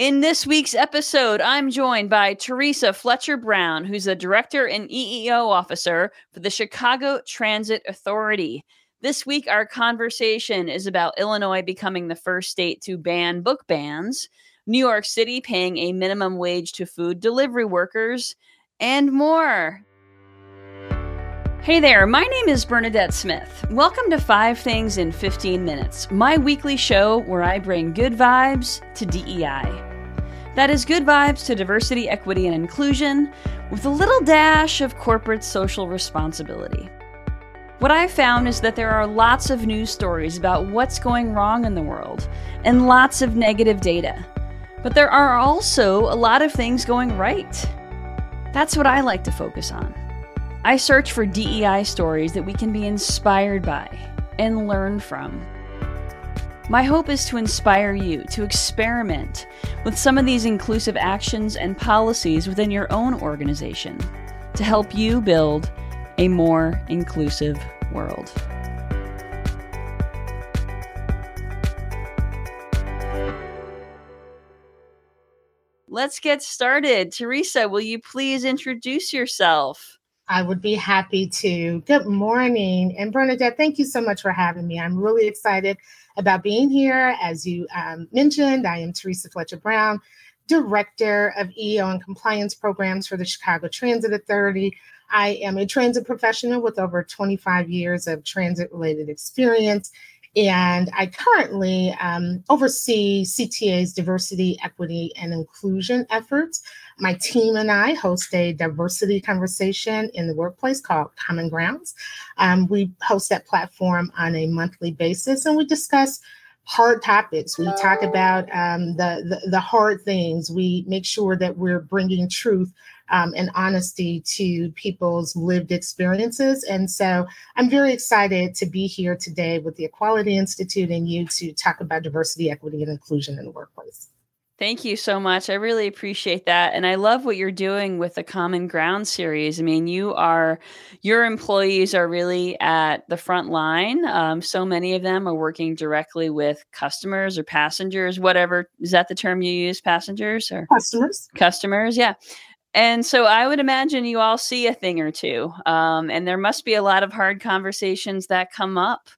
In this week's episode, I'm joined by Theresa Fletcher Brown, who's the Director and EEO Officer for the Chicago Transit Authority. This week, our conversation is about Illinois becoming the first state to ban book bans, New York City paying a minimum wage to food delivery workers, and more. Hey there, my name is Bernadette Smith. Welcome to Five Things in 15 Minutes, my weekly show where I bring good vibes to DEI. That is good vibes to diversity, equity, and inclusion with a little dash of corporate social responsibility. What I've found is that there are lots of news stories about what's going wrong in the world and lots of negative data. But there are also a lot of things going right. That's what I like to focus on. I search for DEI stories that we can be inspired by and learn from. My hope is to inspire you to experiment with some of these inclusive actions and policies within your own organization to help you build a more inclusive world. Let's get started. Theresa, will you please introduce yourself? I would be happy to. Good morning. And Bernadette, thank you so much for having me. I'm really excited about being here. As you um, mentioned, I am Theresa Fletcher Brown, Director of EEO and Compliance Programs for the Chicago Transit Authority. I am a transit professional with over 25 years of transit related experience and I currently um, oversee CTA's diversity, equity, and inclusion efforts. My team and I host a diversity conversation in the workplace called Common Grounds. Um, we host that platform on a monthly basis and we discuss hard topics. We talk about um, the, the, the hard things. We make sure that we're bringing truth um, and honesty to people's lived experiences. And so I'm very excited to be here today with the Equality Institute and you to talk about diversity, equity, and inclusion in the workplace. Thank you so much. I really appreciate that. And I love what you're doing with the Common Ground series. I mean, you are, your employees are really at the front line. Um, so many of them are working directly with customers or passengers, whatever. Is that the term you use, passengers or customers? Customers, yeah. And so I would imagine you all see a thing or two. Um, and there must be a lot of hard conversations that come up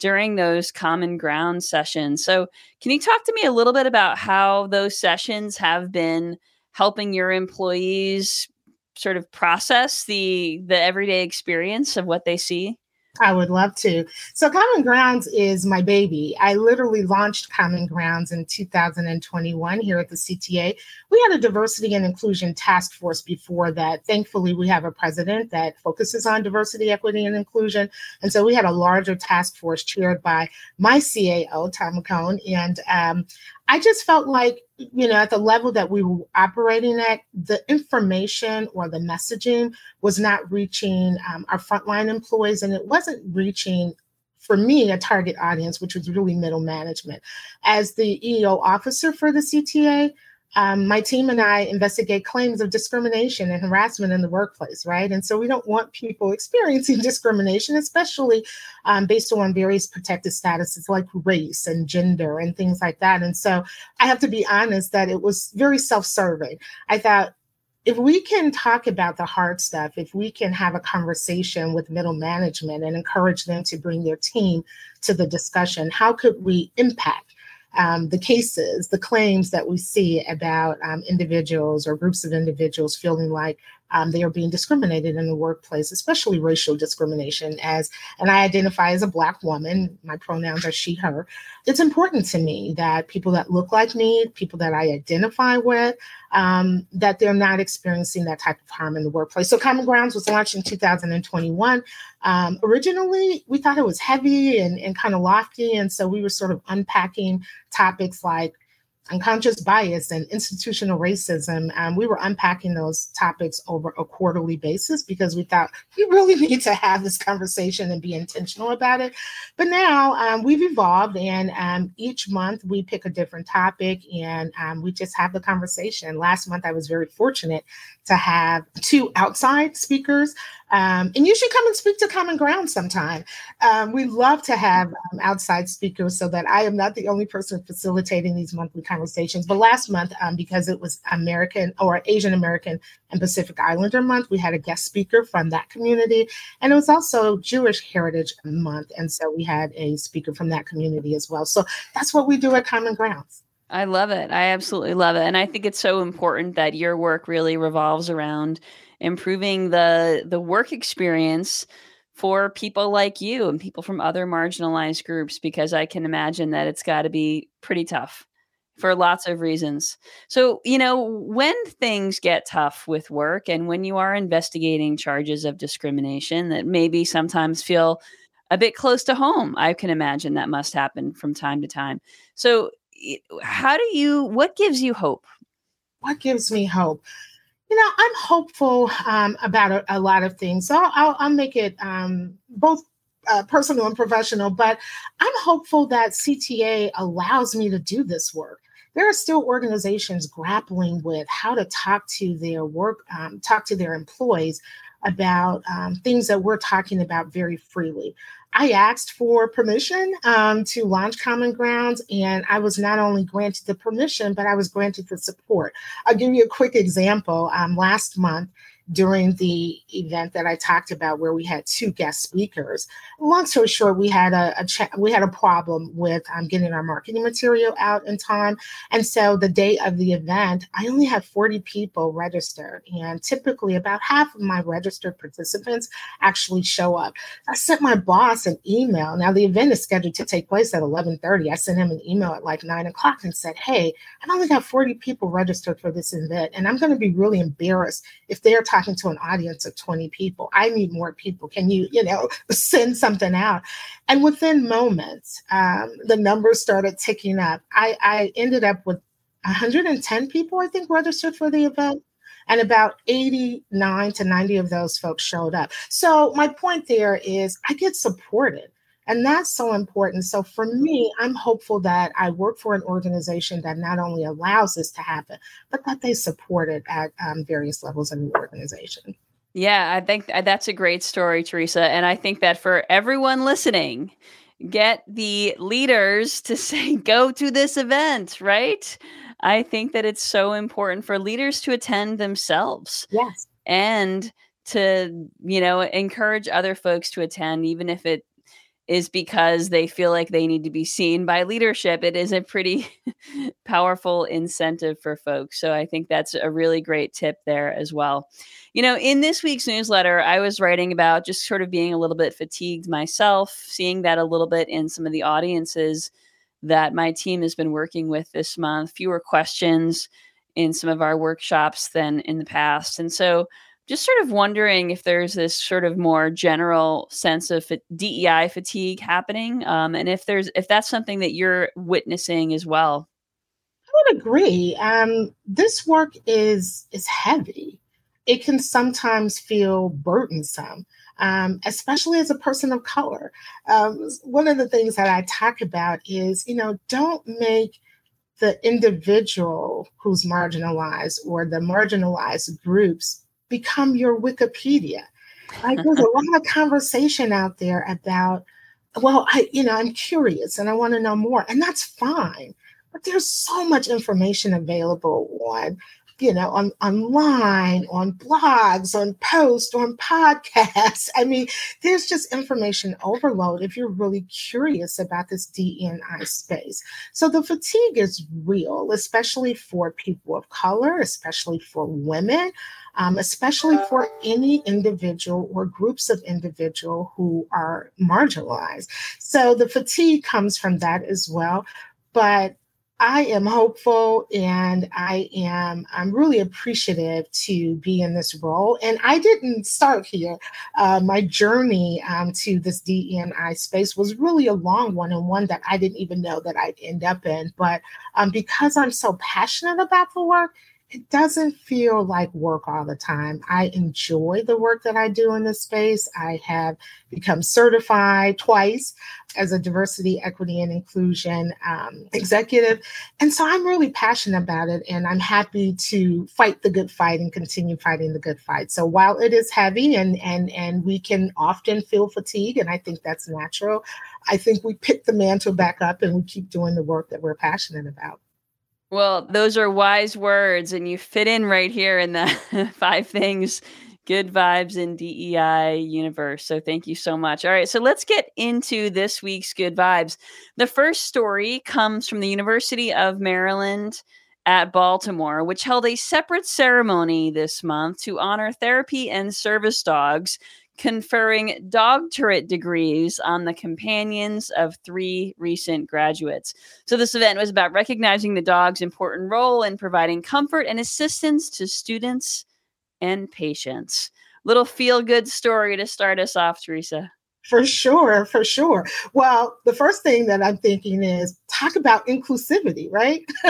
during those common ground sessions. So, can you talk to me a little bit about how those sessions have been helping your employees sort of process the the everyday experience of what they see? I would love to. So, Common Grounds is my baby. I literally launched Common Grounds in 2021 here at the CTA. We had a diversity and inclusion task force before that. Thankfully, we have a president that focuses on diversity, equity, and inclusion. And so we had a larger task force chaired by my CAO, Tom Cohn. And um, I just felt like, you know, at the level that we were operating at, the information or the messaging was not reaching um, our frontline employees and it wasn't reaching for me a target audience which was really middle management. As the eeo officer for the cta um, my team and I investigate claims of discrimination and harassment in the workplace, right? And so we don't want people experiencing discrimination, especially um, based on various protected statuses like race and gender and things like that. And so I have to be honest that it was very self serving. I thought, if we can talk about the hard stuff, if we can have a conversation with middle management and encourage them to bring their team to the discussion, how could we impact um, the cases, the claims that we see about um, individuals or groups of individuals feeling like um, they are being discriminated in the workplace, especially racial discrimination. As and I identify as a Black woman, my pronouns are she, her. It's important to me that people that look like me, people that I identify with, um, that they're not experiencing that type of harm in the workplace. So, Common Grounds was launched in 2021. Um, originally, we thought it was heavy and, and kind of lofty, and so we were sort of unpacking topics like unconscious bias and institutional racism. Um, we were unpacking those topics over a quarterly basis because we thought we really need to have this conversation and be intentional about it. But now um, we've evolved, and um, each month we pick a different topic and um, we just have the conversation. Last month, I was very fortunate to have two outside speakers Um, and you should come and speak to Common Ground sometime. Um, we love to have um, outside speakers so that I am not the only person facilitating these monthly conversations. But last month, um, because it was American or Asian American and Pacific Islander month, we had a guest speaker from that community. And it was also Jewish Heritage Month. And so we had a speaker from that community as well. So that's what we do at Common Grounds. I love it. I absolutely love it. And I think it's so important that your work really revolves around improving the the work experience for people like you and people from other marginalized groups because I can imagine that it's got to be pretty tough for lots of reasons. So, you know, when things get tough with work and when you are investigating charges of discrimination that maybe sometimes feel a bit close to home, I can imagine that must happen from time to time. So, how do you what gives you hope what gives me hope you know i'm hopeful um, about a, a, lot of things so i'll, I'll make it um, both uh, personal and professional but i'm hopeful that cta allows me to do this work. There are still organizations grappling with how to talk to their work um, talk to their employees about um, things that we're talking about very freely I asked for permission um, to launch Common Grounds, and I was not only granted the permission, but I was granted the support. I'll give you a quick example. Um, last month, during the event that I talked about, where we had two guest speakers. Long story short, we had a, a cha- we had a problem with um, getting our marketing material out in time, and so the day of the event, I only had 40 people registered, and typically about half of my registered participants actually show up. I sent my boss an email. Now the event is scheduled to take place at 11:30. I sent him an email at like nine o'clock and said, "Hey, I've only got 40 people registered for this event, and I'm going to be really embarrassed if they're talking." Talking to an audience of 20 people. I need more people. Can you, you know, send something out? And within moments, um, the numbers started ticking up. I, I ended up with 110 people, I think, registered for the event. And about 89 to 90 of those folks showed up. So, my point there is I get supported. And that's so important. So for me, I'm hopeful that I work for an organization that not only allows this to happen, but that they support it at um, various levels in the organization. Yeah, I think that's a great story, Theresa. And I think that for everyone listening, get the leaders to say, go to this event, right? I think that it's so important for leaders to attend themselves. Yes. And to, you know, encourage other folks to attend, even if it is because they feel like they need to be seen by leadership. It is a pretty powerful incentive for folks. So I think that's a really great tip there as well. You know, in this week's newsletter, I was writing about just sort of being a little bit fatigued myself, seeing that a little bit in some of the audiences that my team has been working with this month, fewer questions in some of our workshops than in the past. And so just sort of wondering if there's this sort of more general sense of DEI fatigue happening, um, and if there's if that's something that you're witnessing as well. I would agree. Um, this work is is heavy. It can sometimes feel burdensome, um, especially as a person of color. Um, one of the things that I talk about is, you know, don't make the individual who's marginalized or the marginalized groups become your Wikipedia. Like there's a lot of conversation out there about, well, I, you know, I'm curious and I want to know more, and that's fine. But there's so much information available on you know, on online, on blogs, on posts, on podcasts. I mean, there's just information overload if you're really curious about this DNI space. So the fatigue is real, especially for people of color, especially for women. Um, especially for any individual or groups of individual who are marginalized. So the fatigue comes from that as well. But I am hopeful and I am I'm really appreciative to be in this role. And I didn't start here. Uh, my journey um, to this DEI space was really a long one and one that I didn't even know that I'd end up in. But um, because I'm so passionate about the work, it doesn't feel like work all the time. I enjoy the work that I do in this space. I have become certified twice as a diversity, equity, and inclusion um, executive. And so I'm really passionate about it. And I'm happy to fight the good fight and continue fighting the good fight. So while it is heavy and, and, and we can often feel fatigue, and I think that's natural, I think we pick the mantle back up and we keep doing the work that we're passionate about. Well, those are wise words, and you fit in right here in the five things good vibes in DEI universe. So thank you so much. All right, so let's get into this week's good vibes. The first story comes from the University of Maryland at Baltimore, which held a separate ceremony this month to honor therapy and service dogs conferring dogtorate degrees on the companions of three recent graduates. So, this event was about recognizing the dog's important role in providing comfort and assistance to students and patients. Little feel good story to start us off, Theresa. For sure, for sure. Well, the first thing that I'm thinking is talk about inclusivity, right?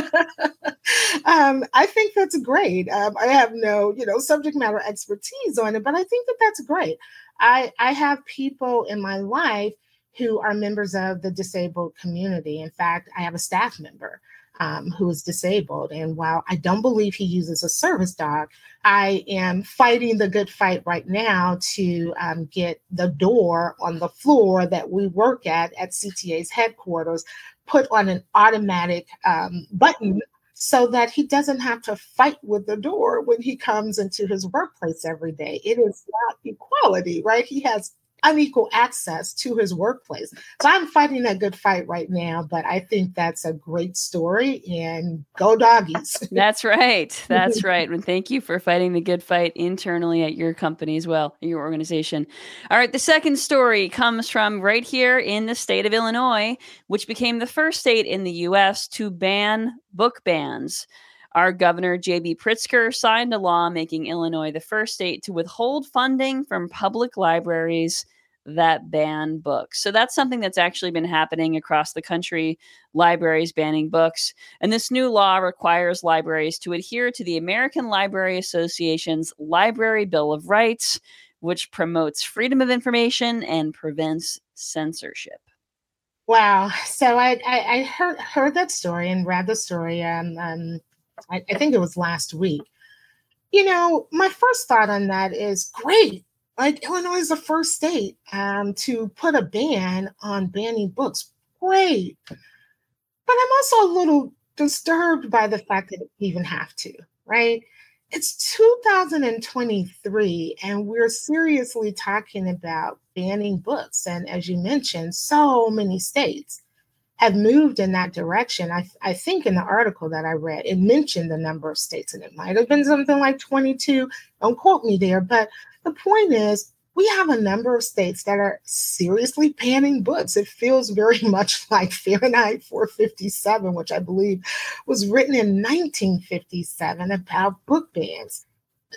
um, I think that's great. Um, I have no, you know, subject matter expertise on it, but I think that that's great. I I have people in my life who are members of the disabled community. In fact, I have a staff member um, who is disabled. And while I don't believe he uses a service dog, I am fighting the good fight right now to um, get the door on the floor that we work at at CTA's headquarters put on an automatic um, button so that he doesn't have to fight with the door when he comes into his workplace every day. It is not equality, right? He has unequal access to his workplace. So I'm fighting that good fight right now, but I think that's a great story and go doggies. that's right. That's right. And thank you for fighting the good fight internally at your company as well, your organization. All right. The second story comes from right here in the state of Illinois, which became the first state in the U.S. to ban book bans. Our governor, J.B. Pritzker, signed a law making Illinois the first state to withhold funding from public libraries that ban books. So that's something that's actually been happening across the country libraries banning books. And this new law requires libraries to adhere to the American Library Association's Library Bill of Rights, which promotes freedom of information and prevents censorship. Wow. So I, I, I heard, heard that story and read the story. Um, um, I, I think it was last week. You know, my first thought on that is great. Like Illinois is the first state um, to put a ban on banning books. Great. But I'm also a little disturbed by the fact that we even have to, right? It's 2023, and we're seriously talking about banning books. And as you mentioned, so many states have moved in that direction. I, I think in the article that I read, it mentioned the number of states, and it might have been something like 22. Don't quote me there. But the point is, we have a number of states that are seriously panning books. It feels very much like Fahrenheit 457, which I believe was written in 1957 about book bans,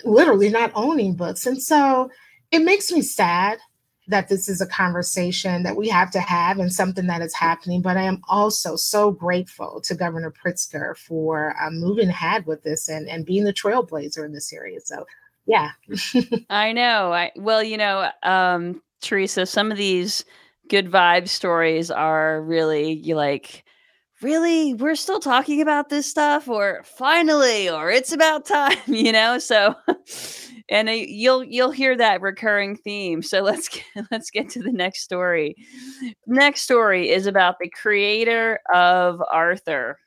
literally not owning books. And so it makes me sad that this is a conversation that we have to have and something that is happening. But I am also so grateful to Governor Pritzker for um, moving ahead with this and, and being the trailblazer in this area. So, yeah. I know. I well, you know, um, Theresa, some of these good vibe stories are really you like really we're still talking about this stuff or finally or it's about time you know so and you'll you'll hear that recurring theme so let's get, let's get to the next story next story is about the creator of arthur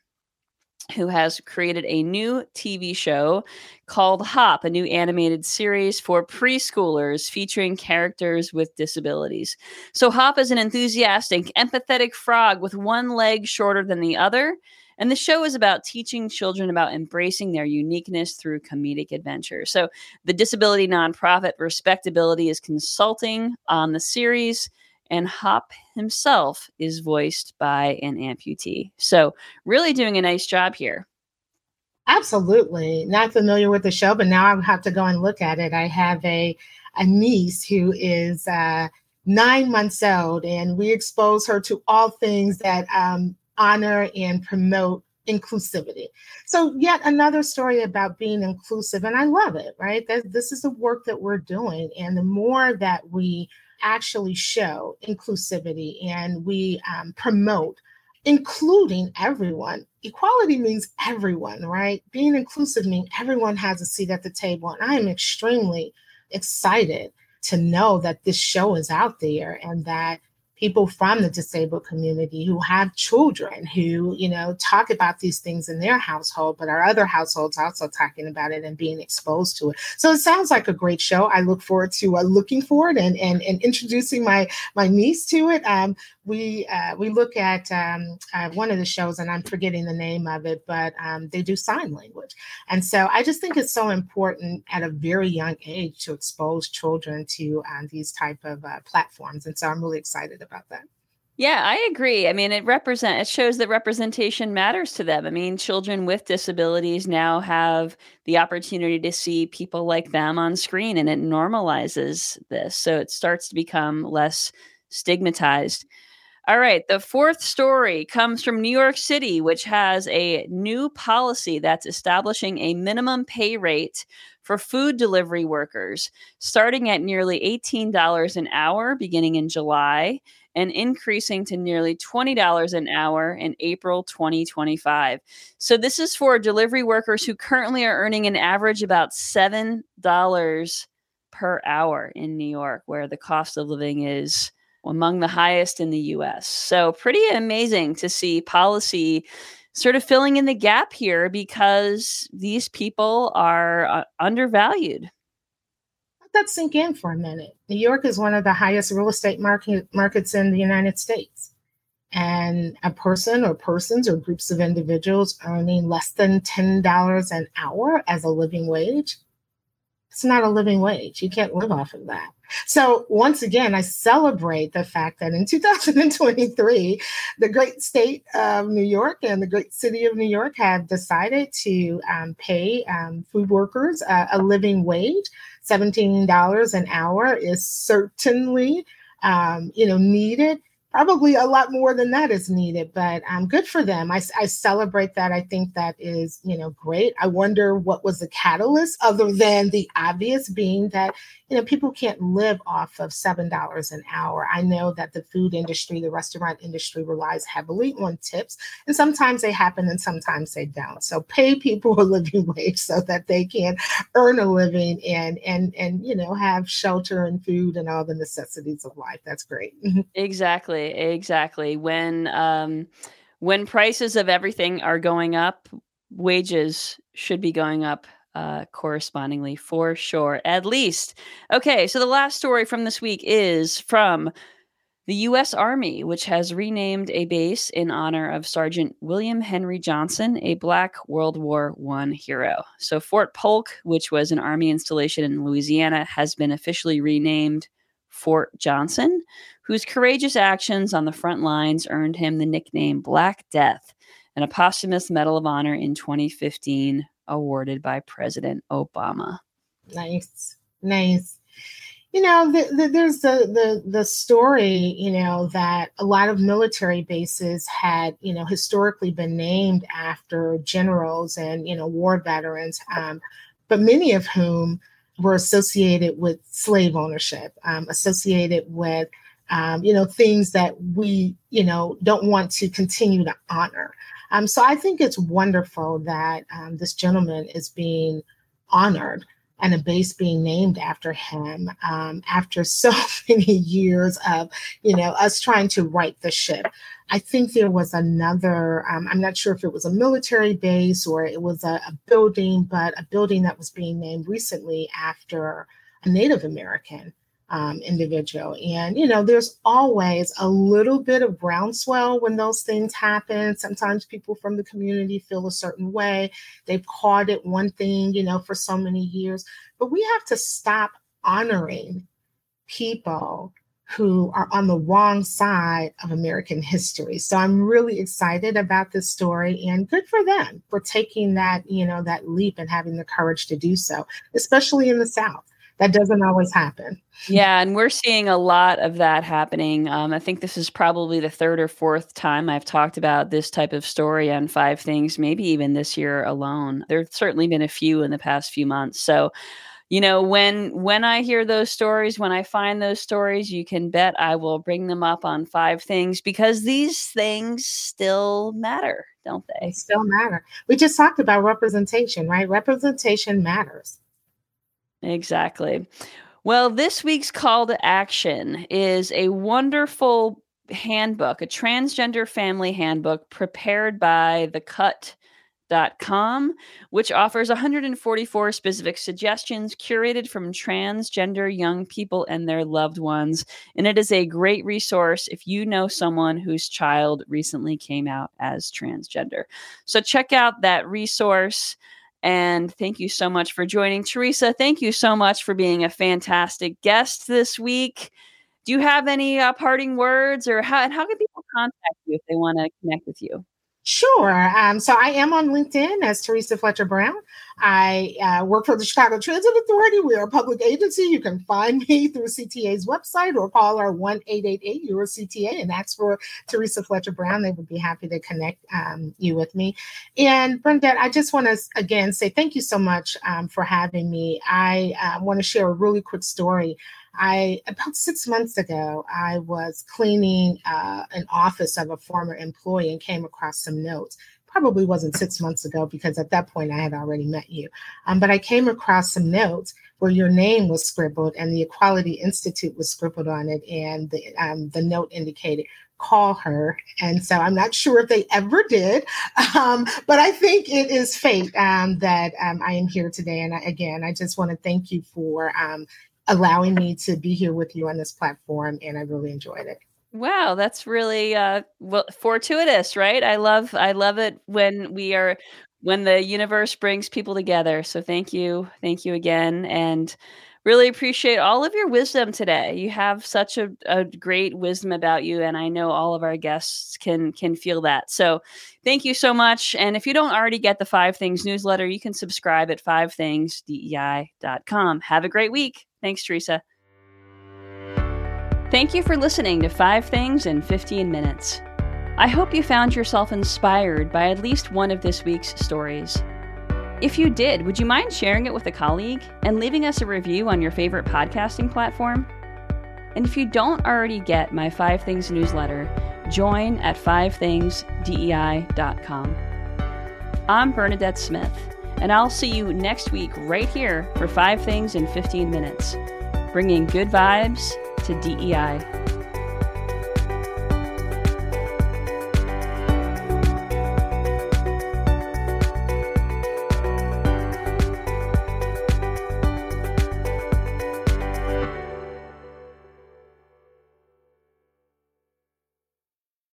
who has created a new TV show called Hop, a new animated series for preschoolers featuring characters with disabilities. So, Hop is an enthusiastic, empathetic frog with one leg shorter than the other. And the show is about teaching children about embracing their uniqueness through comedic adventure. So, the disability nonprofit Respectability is consulting on the series and Hop himself is voiced by an amputee. So, really doing a nice job here. Absolutely. Not familiar with the show, but now I have to go and look at it. I have a a niece who is uh, nine months old, and we expose her to all things that um, honor and promote inclusivity. So, yet another story about being inclusive, and I love it, right? That this is the work that we're doing. And the more that we actually show inclusivity and we um, promote including everyone. Equality means everyone, right? Being inclusive means everyone has a seat at the table. And I am extremely excited to know that this show is out there and that people from the disabled community who have children who you know talk about these things in their household but our other households also talking about it and being exposed to it. So it sounds like a great show. I look forward to uh, looking for it and, and and introducing my my niece to it. Um, we uh, we look at um, uh, one of the shows and i'm forgetting the name of it but um, they do sign language and so i just think it's so important at a very young age to expose children to um, these type of uh, platforms and so i'm really excited about that. Yeah, I agree. I mean, it represent it shows that representation matters to them. I mean, children with disabilities now have the opportunity to see people like them on screen and it normalizes this. So it starts to become less stigmatized. All right, the fourth story comes from New York City, which has a new policy that's establishing a minimum pay rate for food delivery workers, starting at nearly $18 an hour beginning in July and increasing to nearly $20 an hour in April 2025. So, this is for delivery workers who currently are earning an average about $7 per hour in New York, where the cost of living is among the highest in the US. So, pretty amazing to see policy sort of filling in the gap here because these people are uh, undervalued. Let that sink in for a minute. New York is one of the highest real estate market, markets in the United States. And a person or persons or groups of individuals earning less than $10 an hour as a living wage it's not a living wage. You can't live off of that. So, once again, I celebrate the fact that in 2023, the great state of New York and the great city of New York have decided to um, pay um, food workers uh, a living wage. $17 an hour is certainly um, you know needed probably a lot more than that is needed but um, good for them. I, I, celebrate that. I think that is you know great. I wonder what was the catalyst other than the obvious being that you know people can't live off of seven dollars an hour. I know that the food industry the restaurant industry relies heavily on tips and sometimes they happen and sometimes they don't. So pay people a living wage so that they can earn a living and and and you know have shelter and food and all the necessities of life. That's great. Exactly exactly. When um, when prices of everything are going up, wages should be going up uh, correspondingly for sure, at least. Okay, so the last story from this week is from the U.S. Army, which has renamed a base in honor of Sergeant William Henry Johnson, a Black World War I hero. So, Fort Polk, which was an Army installation in Louisiana, has been officially renamed Fort Johnson, whose courageous actions on the front lines earned him the nickname Black Death and a posthumous Medal of Honor in 2015 awarded by President Obama. Nice, nice. You know, the, the, there's the, the the story. You know that a lot of military bases had, you know, historically been named after generals and you know war veterans, um, but many of whom were associated with slave ownership, um, associated with um, you know things that we you know don't want to continue to honor. Um, so I think it's wonderful that um, this gentleman is being honored and a base being named after him um, after so many years of you know us trying to right the ship. I think there was another um, i'm not sure if it was a military base or it was a, a building but a building that was being named recently after a native american um, individual. And, you know, there's always a little bit of groundswell when those things happen. Sometimes people from the community feel a certain way. They've called it one thing, you know, for so many years. But we have to stop honoring people who are on the wrong side of American history. So I'm really excited about this story and good for them for taking that, you know, that leap and having the courage to do so, especially in the South that doesn't always happen. Yeah, and we're seeing a lot of that happening. Um, I think this is probably the third or fourth time I've talked about this type of story on Five Things, maybe even this year alone. There's certainly been a few in the past few months. So, you know, when when I hear those stories, when I find those stories, you can bet I will bring them up on Five Things because these things still matter, don't they? They still matter. We just talked about representation, right? Representation matters. Exactly. Well, this week's call to action is a wonderful handbook, a transgender family handbook prepared by the Cut com, which offers 144 specific suggestions curated from transgender young people and their loved ones. And it is a great resource if you know someone whose child recently came out as transgender. So check out that resource. And thank you so much for joining. Theresa, thank you so much for being a fantastic guest this week. Do you have any uh, parting words or how, how can people contact you if they want to connect with you? Sure. Um, so I am on LinkedIn as Theresa Fletcher Brown. I uh, work for the Chicago Transit Authority. We are a public agency. You can find me through CTA's website or call our 1 888 YOUR CTA and ask for Theresa Fletcher Brown. They would be happy to connect um, you with me. And Brenda, I just want to again say thank you so much um, for having me. I uh, want to share a really quick story. I about six months ago, I was cleaning uh, an office of a former employee and came across some notes. Probably wasn't six months ago because at that point I had already met you. Um, but I came across some notes where your name was scribbled and the Equality Institute was scribbled on it, and the um, the note indicated call her. And so I'm not sure if they ever did, um, but I think it is fate um, that um, I am here today. And I, again, I just want to thank you for um, allowing me to be here with you on this platform, and I really enjoyed it. Wow, that's really uh, well fortuitous, right? I love I love it when we are when the universe brings people together. So thank you, thank you again, and really appreciate all of your wisdom today. You have such a, a great wisdom about you, and I know all of our guests can can feel that. So thank you so much. And if you don't already get the Five Things newsletter, you can subscribe at fivethingsdei.com. Have a great week. Thanks, Theresa. Thank you for listening to Five Things in 15 Minutes. I hope you found yourself inspired by at least one of this week's stories. If you did, would you mind sharing it with a colleague and leaving us a review on your favorite podcasting platform? And if you don't already get my Five Things newsletter, join at fivethingsdei.com. I'm Bernadette Smith and I'll see you next week right here for five things in 15 minutes, bringing good vibes to DEI